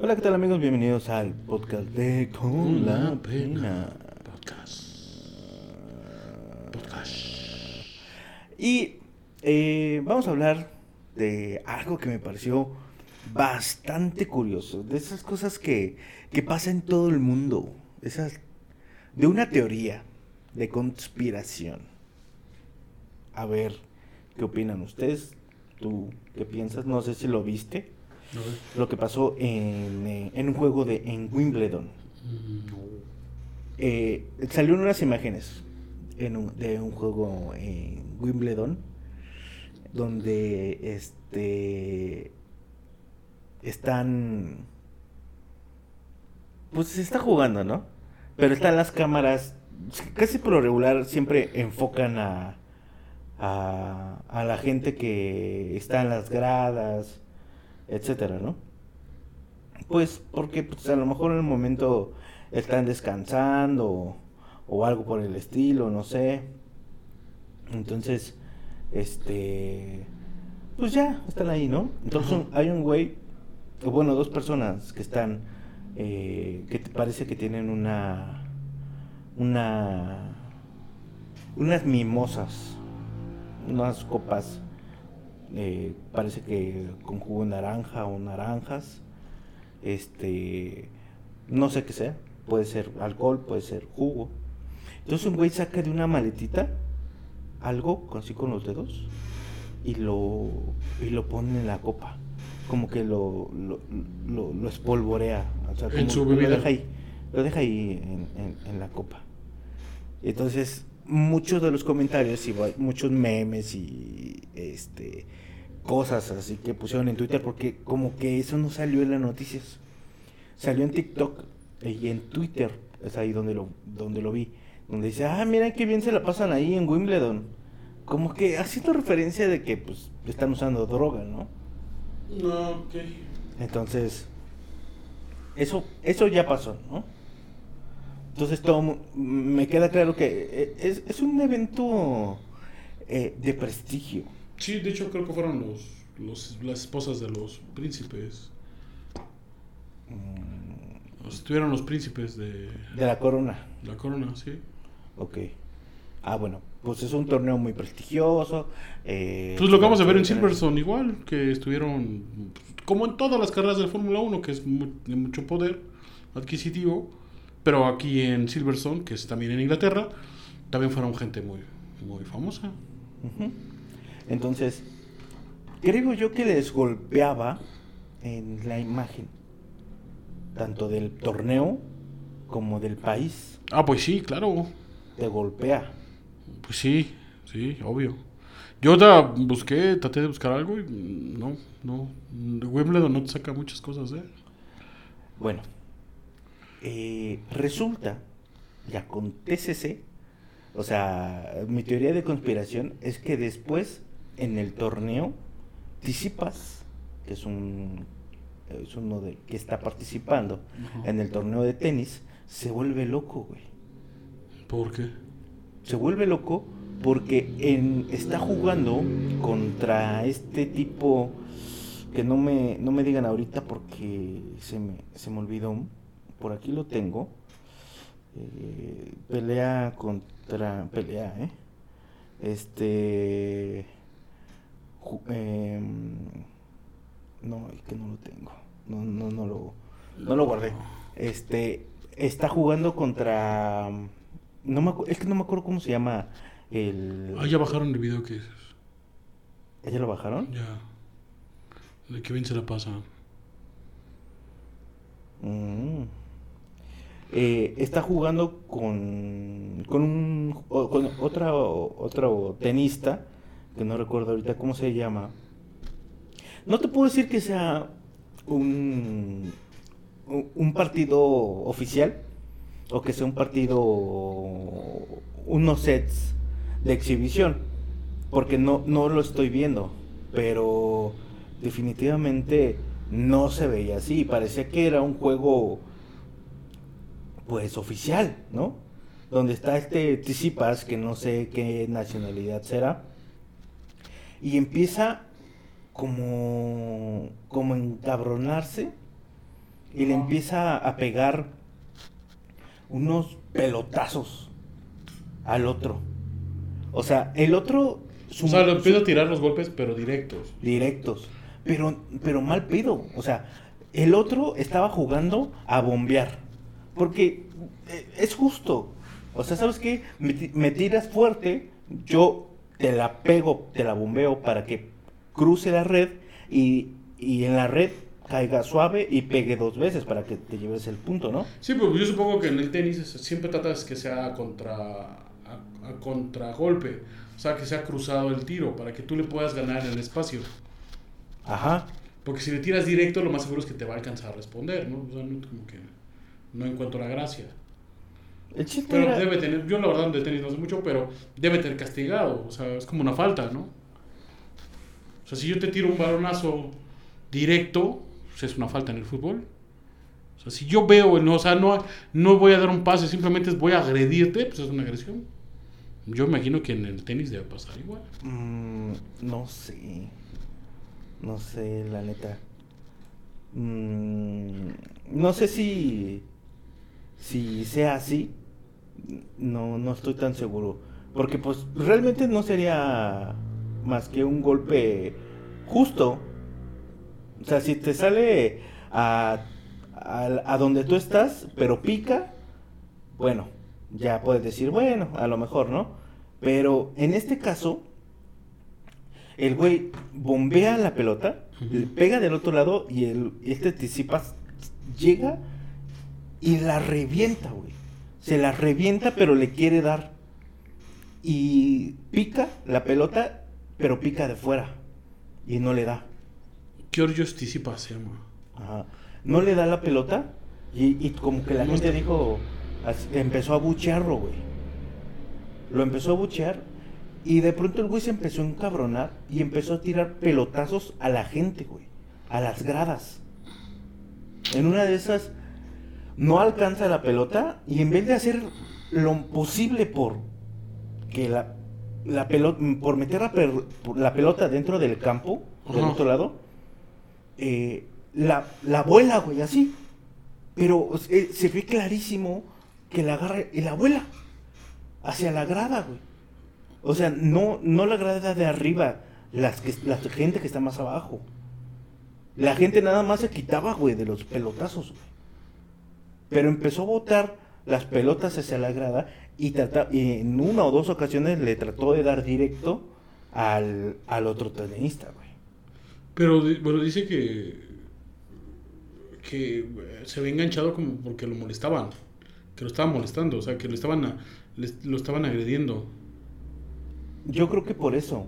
Hola, ¿qué tal amigos? Bienvenidos al podcast de Con la Pena. Podcast. Podcast. Y eh, vamos a hablar de algo que me pareció bastante curioso. De esas cosas que, que pasa en todo el mundo. Esas, de una teoría de conspiración. A ver, ¿qué opinan ustedes? ¿Tú qué piensas? No sé si lo viste. Lo que pasó en, eh, en un juego de en Wimbledon. Mm. Eh, salieron unas imágenes en un- de un juego en Wimbledon donde este están pues se está jugando, ¿no? Pero están las cámaras casi por lo regular siempre enfocan a a, a la gente que está en las gradas, etcétera, ¿no? Pues porque pues, a lo mejor en el momento están descansando o, o algo por el estilo, no sé. Entonces, este, pues ya, están ahí, ¿no? Entonces un- hay un güey, o bueno, dos personas que están, eh, que te parece que tienen una, una, unas mimosas, unas copas, eh, parece que con jugo de naranja o naranjas, este, no sé qué sea, puede ser alcohol, puede ser jugo. Entonces un güey saca de una maletita algo así con los dedos y lo, y lo pone en la copa, como que lo, lo, lo, lo espolvorea, o sea, En como su lo deja ahí, lo deja ahí en, en- en la copa. Entonces, muchos de los comentarios y muchos memes y este cosas así que pusieron en Twitter porque como que eso no salió en las noticias. Salió en TikTok y en Twitter, es ahí donde lo donde lo vi, donde dice, "Ah, mira qué bien se la pasan ahí en Wimbledon." Como que haciendo referencia de que pues están usando droga, ¿no? No, ok. Entonces, eso, eso ya pasó, ¿no? Entonces todo me queda claro que eh, es, es un evento eh, de prestigio. Sí, de hecho creo que fueron los, los las esposas de los príncipes. Mm, Estuvieron los príncipes de De la corona. la corona, sí. Ok. Ah, bueno, pues es un torneo muy prestigioso. eh, Pues lo que vamos a ver en. Silverstone igual, que estuvieron como en todas las carreras de Fórmula 1, que es de mucho poder adquisitivo, pero aquí en Silverstone, que es también en Inglaterra, también fueron gente muy, muy famosa. Entonces, creo yo que les golpeaba en la imagen, tanto del torneo como del país, Ah, pues sí, claro. te golpea. Pues sí, sí, obvio. Yo ta- busqué, traté de buscar algo y no, no. Wimbledon no te saca muchas cosas, ¿eh? Bueno, eh, resulta, ya con TCC, o sea, mi teoría de conspiración es que después en el torneo, Tisipas, que es un es uno de, que está participando Ajá. en el torneo de tenis, se vuelve loco, güey. ¿Por qué? Se vuelve loco porque en, está jugando contra este tipo que no me, no me digan ahorita porque se me, se me olvidó. Por aquí lo tengo. Eh, pelea contra. Pelea, ¿eh? Este. em, no, es que no lo tengo. No, no, no lo. No lo guardé. Este. Está jugando contra. No me, es que no me acuerdo cómo se llama el. Ah, ya bajaron el video que dices. ¿Ya lo bajaron? Ya. De que bien se la pasa. Mm. Eh, está jugando con, con, un, otra, otro tenista, que no recuerdo ahorita cómo se llama. No te puedo decir que sea un- un partido oficial o que sea un partido, unos sets de exhibición, porque no, no lo estoy viendo, pero definitivamente no se veía así, parecía que era un juego pues oficial, ¿no? Donde está este Tsitsipas, que no sé qué nacionalidad será, y empieza como, como encabronarse y le empieza a pegar unos pelotazos al otro. O sea, el otro... su- O sea, le empieza a tirar los golpes, pero directos. directos. Pero, pero mal pedo. O sea, el otro estaba jugando a bombear. Porque eh, es justo. O sea, ¿sabes qué? Me, ti- me tiras fuerte, yo te la pego, te la bombeo para que cruce la red y, y en la red caiga suave y pegue dos veces para que te lleves el punto, ¿no? Sí, pero yo supongo que en el tenis siempre tratas que sea contra a, a contragolpe, o sea, que sea cruzado el tiro para que tú le puedas ganar el espacio. Ajá. Porque si le tiras directo, lo más seguro es que te va a alcanzar a responder, ¿no? O sea, no, como que no encuentro la gracia. El chiste Pero era- debe tener, yo la verdad de tenis no sé mucho, pero debe tener castigado, o sea, es como una falta, ¿no? O sea, si yo te tiro un balonazo directo, pues es una falta en el fútbol. O sea, si yo veo, no, o sea, no, no voy a dar un pase, simplemente voy a agredirte, pues es una agresión. Yo imagino que en el tenis debe pasar igual. Mm, no sé. No sé, la neta. Mm, no sé si. Si sea así. No, no estoy tan seguro. Porque, pues, realmente no sería más que un golpe justo. O sea, si te sale a, a, a donde tú estás, pero pica, bueno, ya puedes decir, bueno, a lo mejor, ¿no? Pero en este caso, el güey bombea la pelota, le pega del otro lado y el, este Tsitsipas llega y la revienta, güey. Se la revienta, pero le quiere dar. Y pica la pelota, pero pica de fuera. Y no le da. Giorgio Tsitsipas se llama. Ajá. No le da la pelota y, y como que la gente dijo, empezó a buchearlo, güey. Lo empezó a buchear y de pronto el güey se empezó a encabronar y empezó a tirar pelotazos a la gente, güey. A las gradas. En una de esas no alcanza la pelota y en vez de hacer lo posible por que la, la pelota, por meter la, pel- la pelota dentro del campo, del Ajá. otro lado, eh, la, la vuela, güey, así. Pero eh, se ve clarísimo que la agarra y la vuela hacia la grada, güey. O sea, no, no la grada de arriba, las que, la gente que está más abajo. La gente nada más se quitaba, güey, de los pelotazos, güey. Pero empezó a botar las pelotas hacia la grada y, trata- y en una o dos ocasiones le trató de dar directo al, al otro tenista, güey. Pero bueno, dice que que eh, se había enganchado como porque lo molestaban, que lo estaban molestando, o sea, que lo estaban a- lo estaban agrediendo. Yo creo que por eso.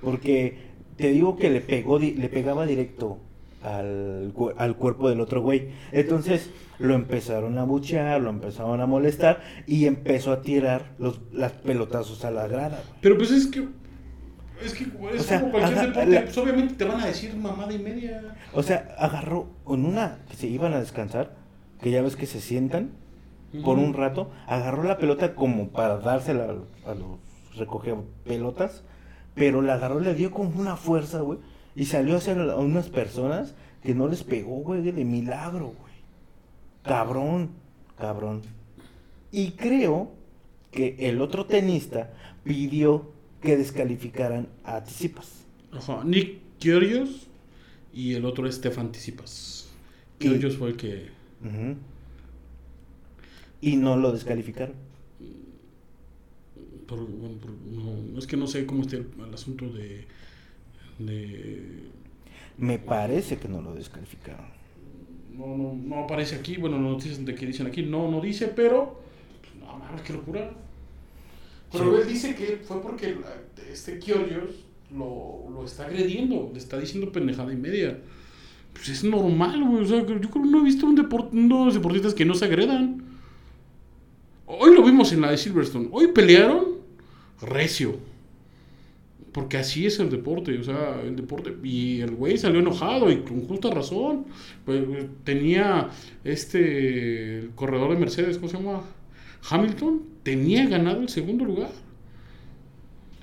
Porque te digo que le pegó, le pegaba directo al, al cuerpo del otro güey. Entonces lo empezaron a buchear, lo empezaron a molestar y empezó a tirar los las pelotazos a la grada. güey. Pero pues es que es que es O sea, como cualquier deporte, la- pues obviamente te van a decir mamada y media. O sea, agarró en una que se iban a descansar, que ya ves que se sientan por un rato, agarró la pelota como para dársela a, a los recoge pelotas, pero la agarró, le dio con una fuerza, güey, y salió hacia la- a unas personas que no les pegó, güey, de milagro, güey. Cabrón, cabrón. Y creo que el otro tenista pidió que descalificaran a Tsitsipas. Ajá, Nick Kyrgios y el otro Stefan Tsitsipas. Y- Kyrgios fue el que. Y no lo descalificaron. por- bueno, por- no, es que no sé cómo está el, el asunto de de Me parece que no lo descalificaron. no, no, no aparece aquí, bueno, las noticias de que dicen aquí, no, no dice, pero, pues, no mames, qué locura. Pero Sí. él dice que fue porque este Kyrgios lo, lo está agrediendo, le está diciendo pendejada y media. Pues es normal, güey, o sea, yo creo que no he visto un deport, unos deportistas que no se agredan. Hoy lo vimos en la de Silverstone, hoy pelearon recio. Porque así es el deporte, o sea, el deporte. Y el güey salió enojado y con justa razón. Pues, eh, tenía este el corredor de Mercedes, ¿cómo se llama? Hamilton, tenía ganado el segundo lugar.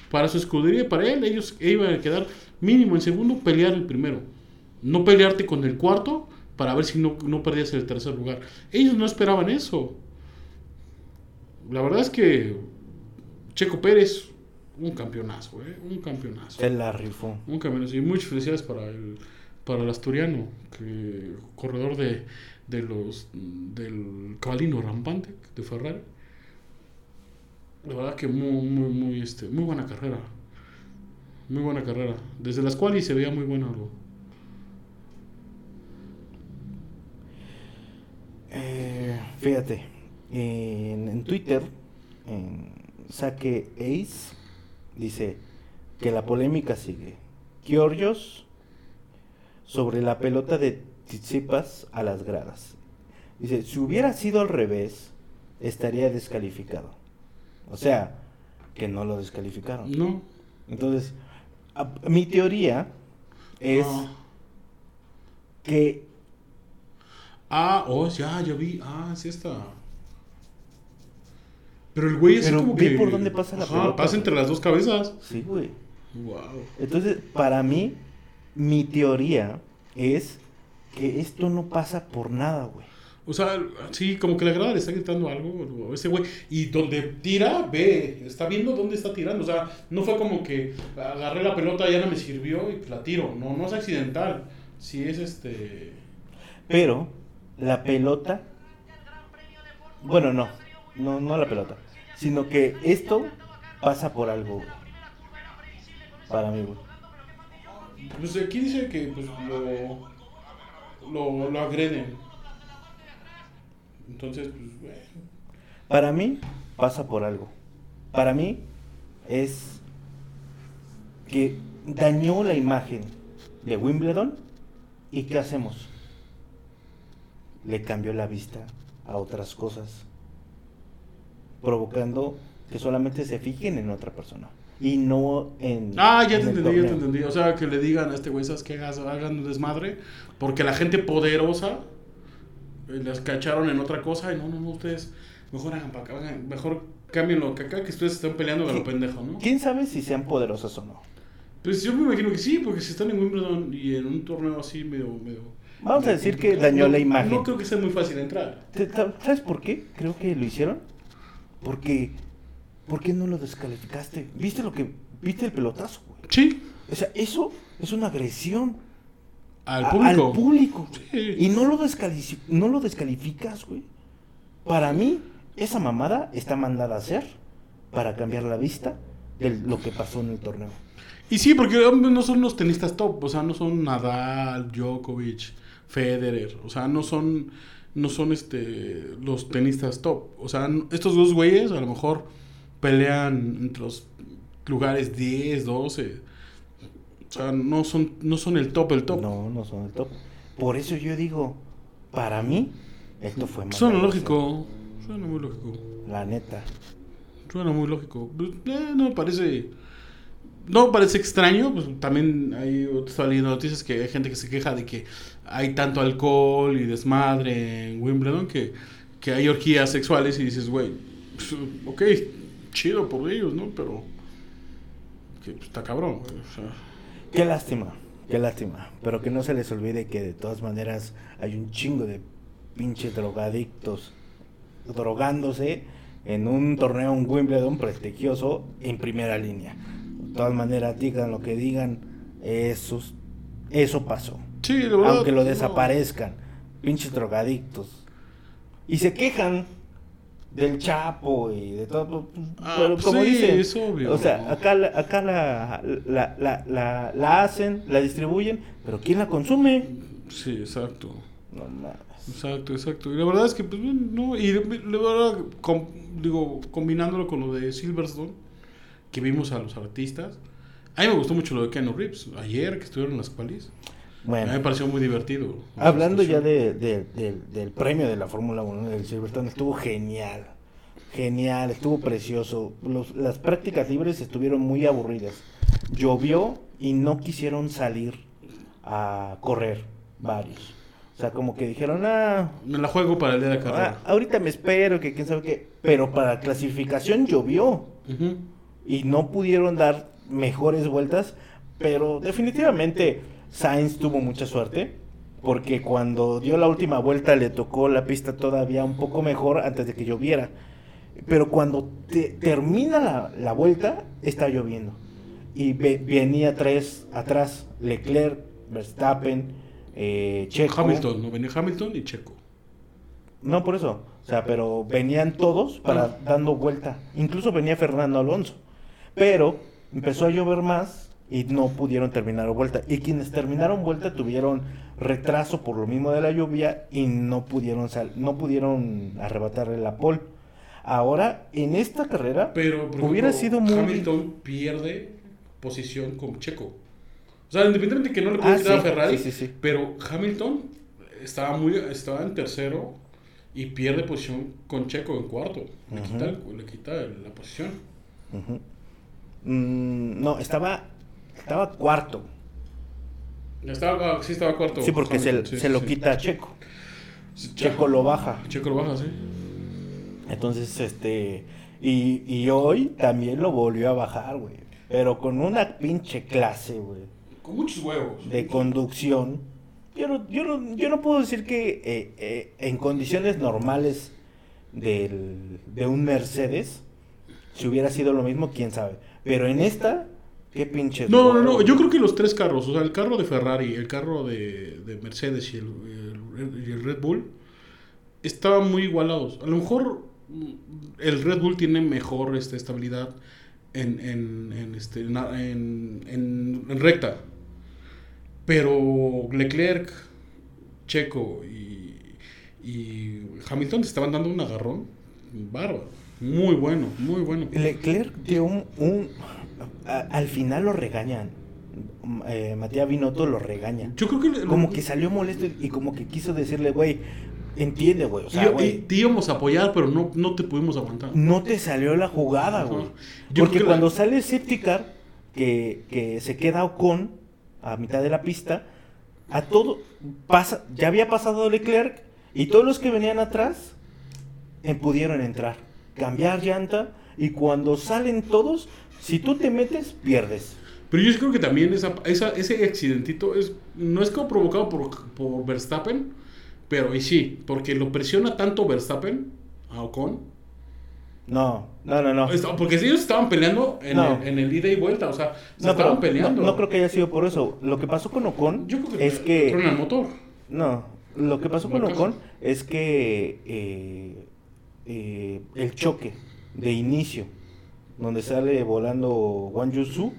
Para su escudería y para él, ellos iban a quedar mínimo en segundo, pelear el primero. No pelearte con el cuarto, para ver si no, no perdías el tercer lugar. Ellos no esperaban eso. La verdad es que Checo Pérez, un campeonazo, ¿eh? Un campeonazo. Se la rifó. Un campeonazo. Y muchas felicidades para el, para el asturiano, que corredor de, de los del cabalino rampante de Ferrari. La verdad que muy, muy, muy, este, muy buena carrera. Muy buena carrera. Desde las cuales se veía muy bueno algo. Eh, fíjate, en, en Twitter, en Saque Ace, dice que la polémica sigue. Giorgios sobre la pelota de Tsitsipas a las gradas. Dice, si hubiera sido al revés, estaría descalificado. O sea, que no lo descalificaron. No. Entonces, a- mi teoría es Ah. que Ah, oh, ya, ya vi. Ah, sí está. Pero el güey Pero como ve que. por dónde pasa la Ajá, pelota, Pasa entre las dos cabezas. sí, güey. Wow. Entonces, para mí, mi teoría es que esto no pasa por nada, güey. O sea, sí, como que la grada le está gritando algo a ese güey. Y donde tira, ve, está viendo dónde está tirando. O sea, no fue como que agarré la pelota, ya no me sirvió y la tiro. No, no es accidental. Sí es este. Pero la pelota, bueno, no, no, no la pelota, sino que esto pasa por algo, güey. Para mí, güey. Pues aquí dice que pues, lo, lo, lo agreden. Entonces, pues, bueno. Para mí pasa por algo. Para mí es que dañó la imagen de Wimbledon y ¿qué hacemos? Le cambió la vista a otras cosas, provocando que solamente se fijen en otra persona y no en... Ah, ya en te entendí, ya te entendí. O sea, que le digan a este güey, ¿sabes qué? Hagas- Hagan un desmadre. Porque la gente poderosa eh, las cacharon en otra cosa. Y no, no, no, ustedes mejor hagan para acá. mejor cámbienlo que acá, que ustedes están peleando de lo pendejo, ¿no? ¿Quién sabe si sean poderosas o no? Pues yo me imagino que sí, porque si están en Wimbledon y en un torneo así medio... medio Vamos a decir que dañó no- la imagen. No creo que sea muy fácil entrar. ¿Te- te- ¿Sabes por qué? Creo que lo hicieron. Porque, ¿por qué no lo descalificaste? ¿Viste lo que, viste el pelotazo, güey? Sí, O sea, eso es una agresión al a- público. al público. Sí. Y no lo, no lo descalificas, güey. Para mí, esa mamada está mandada a hacer para cambiar la vista de lo que pasó en el torneo. Y sí, porque no son los tenistas top, o sea, no son Nadal, Djokovic, Federer, o sea, no son no son este los tenistas top, o sea, estos dos güeyes a lo mejor pelean entre los lugares 10, 12. O sea, no son no son el top el top. No, no son el top. Por eso yo digo, para mí, esto fue Suena mandado a lógico, suena muy lógico. La neta. Suena muy lógico. Pues, eh, no me parece. No parece extraño. Pues también hay saliendo noticias que hay gente que se queja de que hay tanto alcohol y desmadre en Wimbledon que, que hay orgías sexuales y dices, güey, pues, ok, chido por ellos, ¿no? Pero. Que pues, está cabrón. Qué lástima, qué lástima. Pero que no se les olvide que de todas maneras hay un chingo de pinches drogadictos drogándose en un torneo, un Wimbledon prestigioso en primera línea. Todas maneras, digan lo que digan, eso, eso pasó. Sí, la verdad. Aunque lo no. desaparezcan, pinches drogadictos. Y se quejan del Chapo y de todo. pues, Ah, pero pues como sí, dicen, es obvio. o sea, acá, la- acá la, la, la, la, la hacen, la distribuyen, pero ¿quién la consume? Sí, exacto. No mames. Exacto, exacto. Y la verdad es que, pues, no. Y la verdad, com- digo, combinándolo con lo de Silverstone, que vimos a los artistas. A mí me gustó mucho lo de Keanu Reeves. Ayer que estuvieron en las cuales. A mí me pareció muy divertido. hablando ya de, de- del- premio de la Fórmula 1 del Silverstone, estuvo genial. Genial, estuvo precioso. Los- las prácticas libres estuvieron muy aburridas. Llovió y no quisieron salir a correr varios. O sea, como que dijeron, ah, Me la juego para el día de la ah, carrera. ahorita me espero, que quién sabe qué. Pero para clasificación llovió Ujú. Y no pudieron dar mejores vueltas. Pero definitivamente Sainz tuvo mucha suerte porque cuando dio la última vuelta le tocó la pista todavía un poco mejor antes de que lloviera. Pero cuando te- termina la, la vuelta, está lloviendo. Y ve- venía tres atrás, Leclerc, Verstappen, eh, Checo. Hamilton, no venía Hamilton y Checo. No por eso, o sea, pero venían todos para Ah. dando vuelta. Incluso venía Fernando Alonso. Pero empezó a llover más y no pudieron terminar vuelta. Y quienes terminaron vuelta tuvieron retraso por lo mismo de la lluvia y no pudieron sal- no pudieron arrebatarle la pole. Ahora en esta carrera Pero por hubiera ejemplo, sido muy Hamilton pierde posición con Checo. O sea, independientemente de que no le Ah, puede quitar sí, a Ferrari, sí, sí, sí. pero Hamilton estaba muy estaba en tercero y pierde posición con Checo en cuarto. Le, quita, le quita la posición. Ujú. Mm, no, estaba estaba cuarto. Estaba, ah, sí, estaba cuarto. Sí, porque se, Hamilton, sí, se lo sí. quita a Checo. Checo lo baja. Checo lo baja, sí. Entonces, este. Y, y hoy también lo volvió a bajar, güey. Pero con una pinche clase, güey. Con muchos huevos. De conducción. Yo no, yo no, yo no puedo decir que eh, eh, en condiciones normales del, de un Mercedes, si hubiera sido lo mismo, quién sabe. Pero en esta, qué pinche. No, no, no. Yo creo que los tres carros, o sea, el carro de Ferrari, el carro de, de Mercedes y el, el- Red Bull, estaban muy igualados. A lo mejor mm, el Red Bull tiene mejor este, estabilidad en, en, en, este, en, en- en- en recta. Pero Leclerc, Checo y, y Hamilton te estaban dando un agarrón bárbaro. Muy bueno, muy bueno. Leclerc dio un. un- a- al final lo regañan. Eh, Matías Binotto lo regaña. Yo creo que... Como que salió molesto y, y como que quiso decirle, güey, entiende, güey. O sea, güey, te íbamos a apoyar, pero no, no te pudimos aguantar. no te salió la jugada, güey. Porque cuando la- sale Safety Car, que, que se queda Ocon a mitad de la pista, a todo, pasa, ya había pasado Leclerc y todos los que venían atrás eh, pudieron entrar, cambiar llanta y cuando salen todos, si tú te metes, pierdes. Pero yo creo que también esa, esa- ese accidentito es, no es como provocado por, por Verstappen, pero y sí, porque lo presiona tanto Verstappen a Ocon. No, no, no, no. Porque ellos estaban peleando en, No. el, en el ida y vuelta, o sea, se No, estaban pero peleando. no, no creo que haya sido por eso. Lo que pasó con Ocon Yo creo que es que... el motor. No, lo que pasó con. Ocon es que eh, eh, el choque de inicio, donde sale volando Wang Yusu,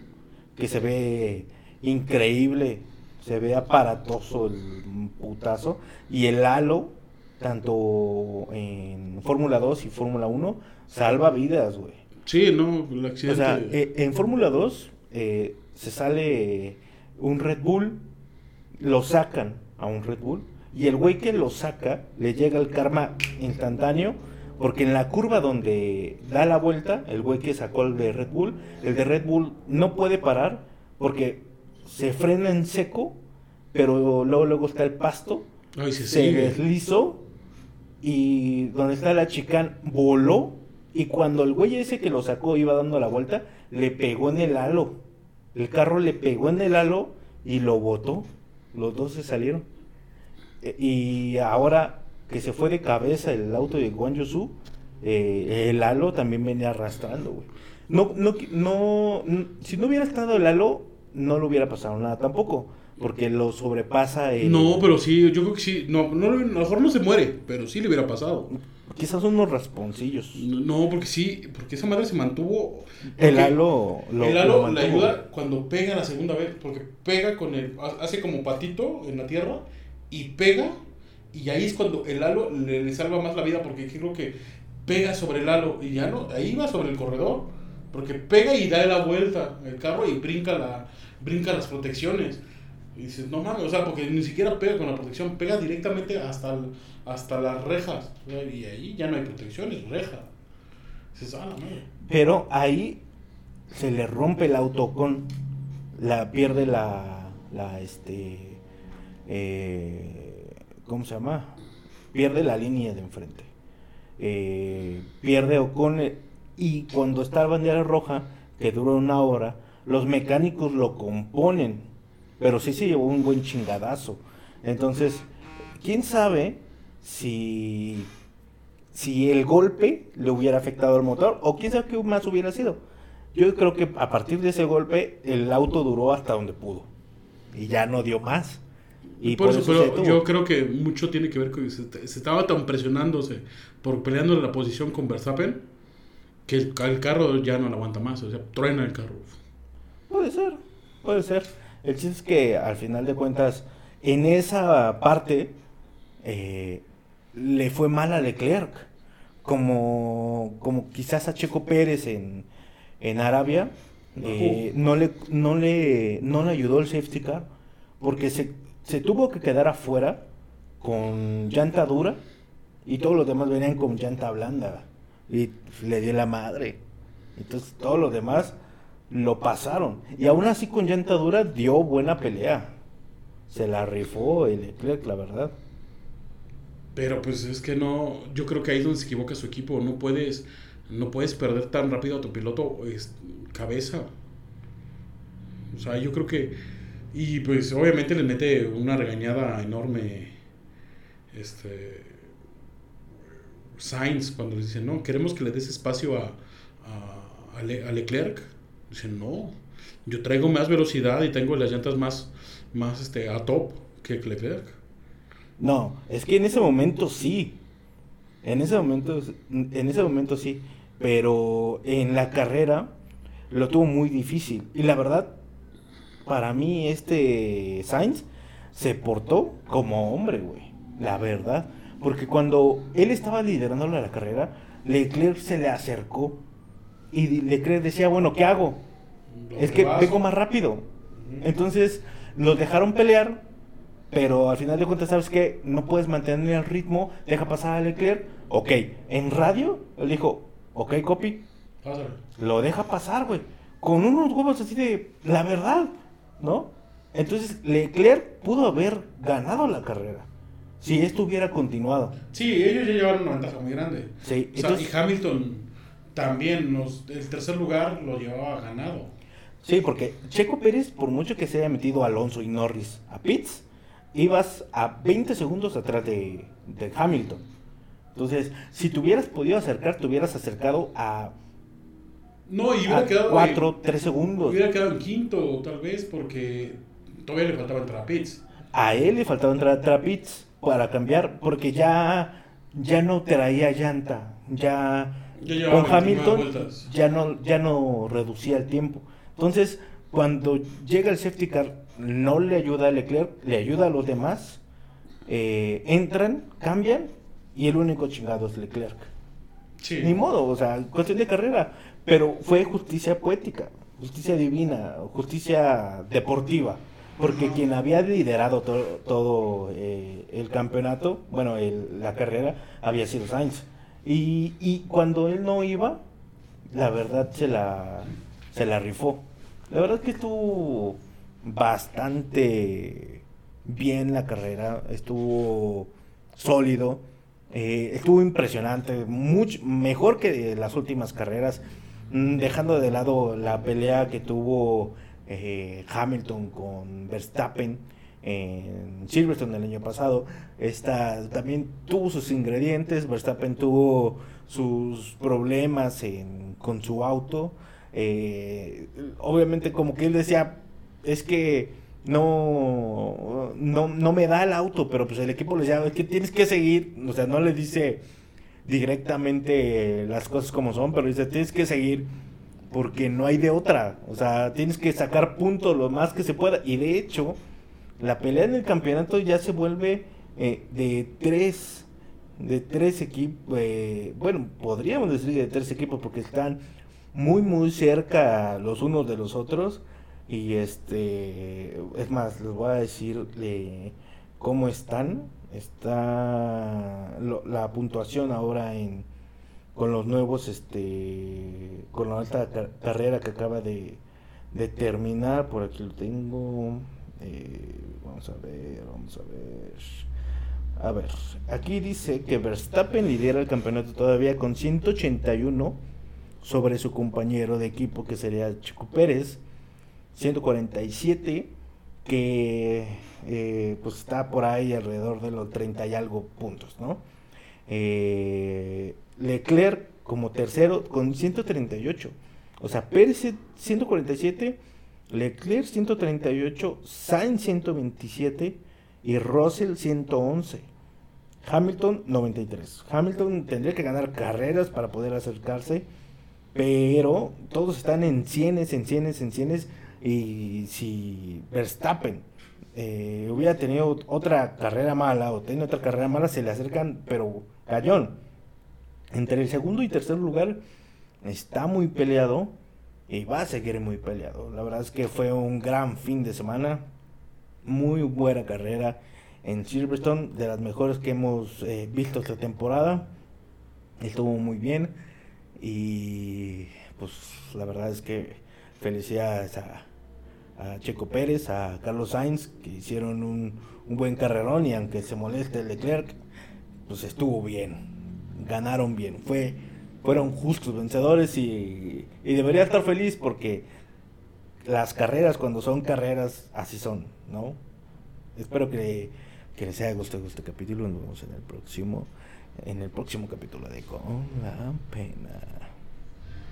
que se ve increíble, se ve aparatoso el putazo, y el halo, tanto en Fórmula 2 y Fórmula 1, salva vidas, güey. Sí, no, el O accidente. sea, eh, en Fórmula 2 eh, se sale un Red Bull, lo sacan a un Red Bull y el güey que lo saca le llega el karma instantáneo porque en la curva donde da la vuelta, el güey que sacó el de Red Bull, el de Red Bull no puede parar porque se frena en seco, pero luego, luego está el pasto, Ay, se deslizó y donde está la chicán voló y cuando el güey ese que lo sacó iba dando la vuelta, le pegó en el halo. El carro le pegó en el halo y lo botó. Los dos se salieron. E- Y ahora que se fue de cabeza el auto de Guan Yusu, eh, el halo también venía arrastrando, güey. No, no, no, n- si no hubiera estado el halo, no le hubiera pasado nada tampoco, porque lo sobrepasa el... No, pero sí, yo creo que sí. No, no, a lo mejor no se muere, pero sí le hubiera pasado. Quizás unos rasponcillos. No, porque sí, porque esa madre se mantuvo. El halo lo, el lo halo le mantuvo. ayuda cuando pega la segunda vez, porque pega con el. hace como patito en la tierra y pega, y ahí es cuando el halo le, le salva más la vida, porque creo que pega sobre el halo y ya no, ahí va sobre el corredor, porque pega y da la vuelta el carro y brinca, la, brinca las protecciones. Y dices, no mames, o sea, porque ni siquiera pega con la protección, pega directamente hasta, el- hasta las rejas, y ahí ya no hay protecciones, reja. Dices, ah. Pero ahí se le rompe el auto con la pierde la la este eh, ¿cómo se llama? Pierde la línea de enfrente. Eh, pierde Ocon y cuando está la bandera roja, que dura una hora, los mecánicos lo componen, pero sí se llevó un buen chingadazo. Entonces, quién sabe si, si el golpe le hubiera afectado al motor o quién sabe qué más hubiera sido. Yo creo que a partir de ese golpe el auto duró hasta donde pudo y ya no dio más. Y por, eso, pero yo creo que mucho tiene que ver con que se, estaba tan presionándose por peleando la posición con Verstappen que el, carro ya no lo aguanta más, o sea, truena el carro. Puede ser, puede ser. El chiste es que al final de cuentas, en esa parte, eh, le fue mal a Leclerc. Como, como quizás a Checo Pérez en, en Arabia, eh, no, le, no, le, no le ayudó el safety car porque se, se tuvo que quedar afuera con llanta dura y todos los demás venían con llanta blanda y le dio la madre. Entonces todos los demás lo pasaron. Y aún así con llanta dura dio buena pelea. Se la rifó el Leclerc, la verdad. Pero pues es que no, yo creo que ahí es donde se equivoca su equipo. No puedes, no puedes perder tan rápido a tu piloto cabeza. O sea, yo creo que. Y pues obviamente le mete una regañada enorme. Este. Sainz cuando le dice, no, queremos que le des espacio a, a, a Leclerc Dice, no, yo traigo más velocidad y tengo las llantas más, más este, a top que Leclerc. No, es que en ese momento sí. En ese momento, en ese momento sí. Pero en la carrera lo tuvo muy difícil. Y la verdad, para mí este Sainz se portó como hombre, güey. La verdad. Porque cuando él estaba liderando la carrera, Leclerc se le acercó y Leclerc decía, bueno, ¿qué hago? es que vengo más rápido. Entonces, los dejaron pelear, pero al final de cuentas, ¿sabes qué? No puedes mantener el ritmo, deja pasar a Leclerc. Ok, en radio, él dijo, ok, copy. Lo deja pasar, güey. Con unos huevos así de, la verdad, ¿no? Entonces, Leclerc pudo haber ganado la carrera. Si esto hubiera continuado. Sí, ellos ya llevaron una ventaja muy grande. Sí, y Hamilton también el tercer lugar lo llevaba ganado. Sí, porque Checo Pérez, por mucho que se haya metido Alonso y Norris a Pitts, ibas a 20 segundos atrás de, Hamilton. Entonces, si te hubieras podido acercar, te hubieras acercado a. No, y hubiera quedado. 4, 3 segundos. Hubiera quedado en quinto, tal vez, porque todavía le faltaba entrar a Pitts. A él le faltaba entrar a Pitts para cambiar, porque ya, ya no traía llanta. Ya con Hamilton ya no, ya no reducía el tiempo. Entonces, cuando llega el safety car, no le ayuda a Leclerc, le ayuda a los demás, eh, entran, cambian y el único chingado es Leclerc. Ni modo, o sea, cuestión de carrera, pero fue justicia poética, justicia divina, justicia deportiva, porque quien había liderado todo eh, el campeonato, bueno, la carrera, había sido Sainz. Y, y cuando él no iba, la verdad se la, se la rifó. La verdad que estuvo bastante bien la carrera, estuvo sólido, eh, estuvo impresionante, mucho mejor que las últimas carreras, mm, dejando de lado la pelea que tuvo eh, Hamilton con Verstappen en Silverstone el año pasado. Esta también tuvo sus ingredientes, Verstappen tuvo sus problemas con su auto. Eh, obviamente como que él decía, es que no, no, no me da el auto, pero pues el equipo le decía, que tienes que seguir, o sea, no le dice directamente las cosas como son, pero dice, tienes que seguir porque no hay de otra, o sea, tienes que sacar puntos lo más que se pueda, y de hecho, la pelea en el campeonato ya se vuelve eh, de tres de tres equipos eh, bueno podríamos decir de tres equipos porque están muy muy cerca los unos de los otros y este es más les voy a decir cómo están. Está la puntuación ahora en con los nuevos este con la alta carrera que acaba de, de terminar. Por aquí lo tengo. Eh, vamos a ver, vamos a ver. A ver, aquí dice que Verstappen lidera el campeonato todavía con 181 sobre su compañero de equipo que sería Chico Pérez, 147 que eh, pues está por ahí alrededor de los 30 y algo puntos, ¿no? Eh, Leclerc como tercero con 138. O sea, Pérez 147, Leclerc 138, Sainz 127 y Russell 111. Hamilton 93. Hamilton tendría que ganar carreras para poder acercarse, pero todos están en cienes, en cienes, en cienes. Y si Verstappen eh, hubiera tenido otra carrera mala o tiene otra carrera mala, se le acercan, pero cañón. Entre el segundo y tercer lugar está muy peleado y va a seguir muy peleado. La verdad es que fue un gran fin de semana, muy buena carrera en Silverstone, de las mejores que hemos eh, visto esta temporada. Estuvo muy bien y pues la verdad es que felicidades a, Checo Pérez, a Carlos Sainz, que hicieron un, un buen carrerón y aunque se moleste Leclerc, pues estuvo bien ganaron bien. Fue, fueron justos vencedores y, debería estar feliz porque las carreras cuando son carreras así son, ¿no? Espero que, que les haya gustado este capítulo. Nos vemos en el próximo, en el próximo capítulo de Con la Pena.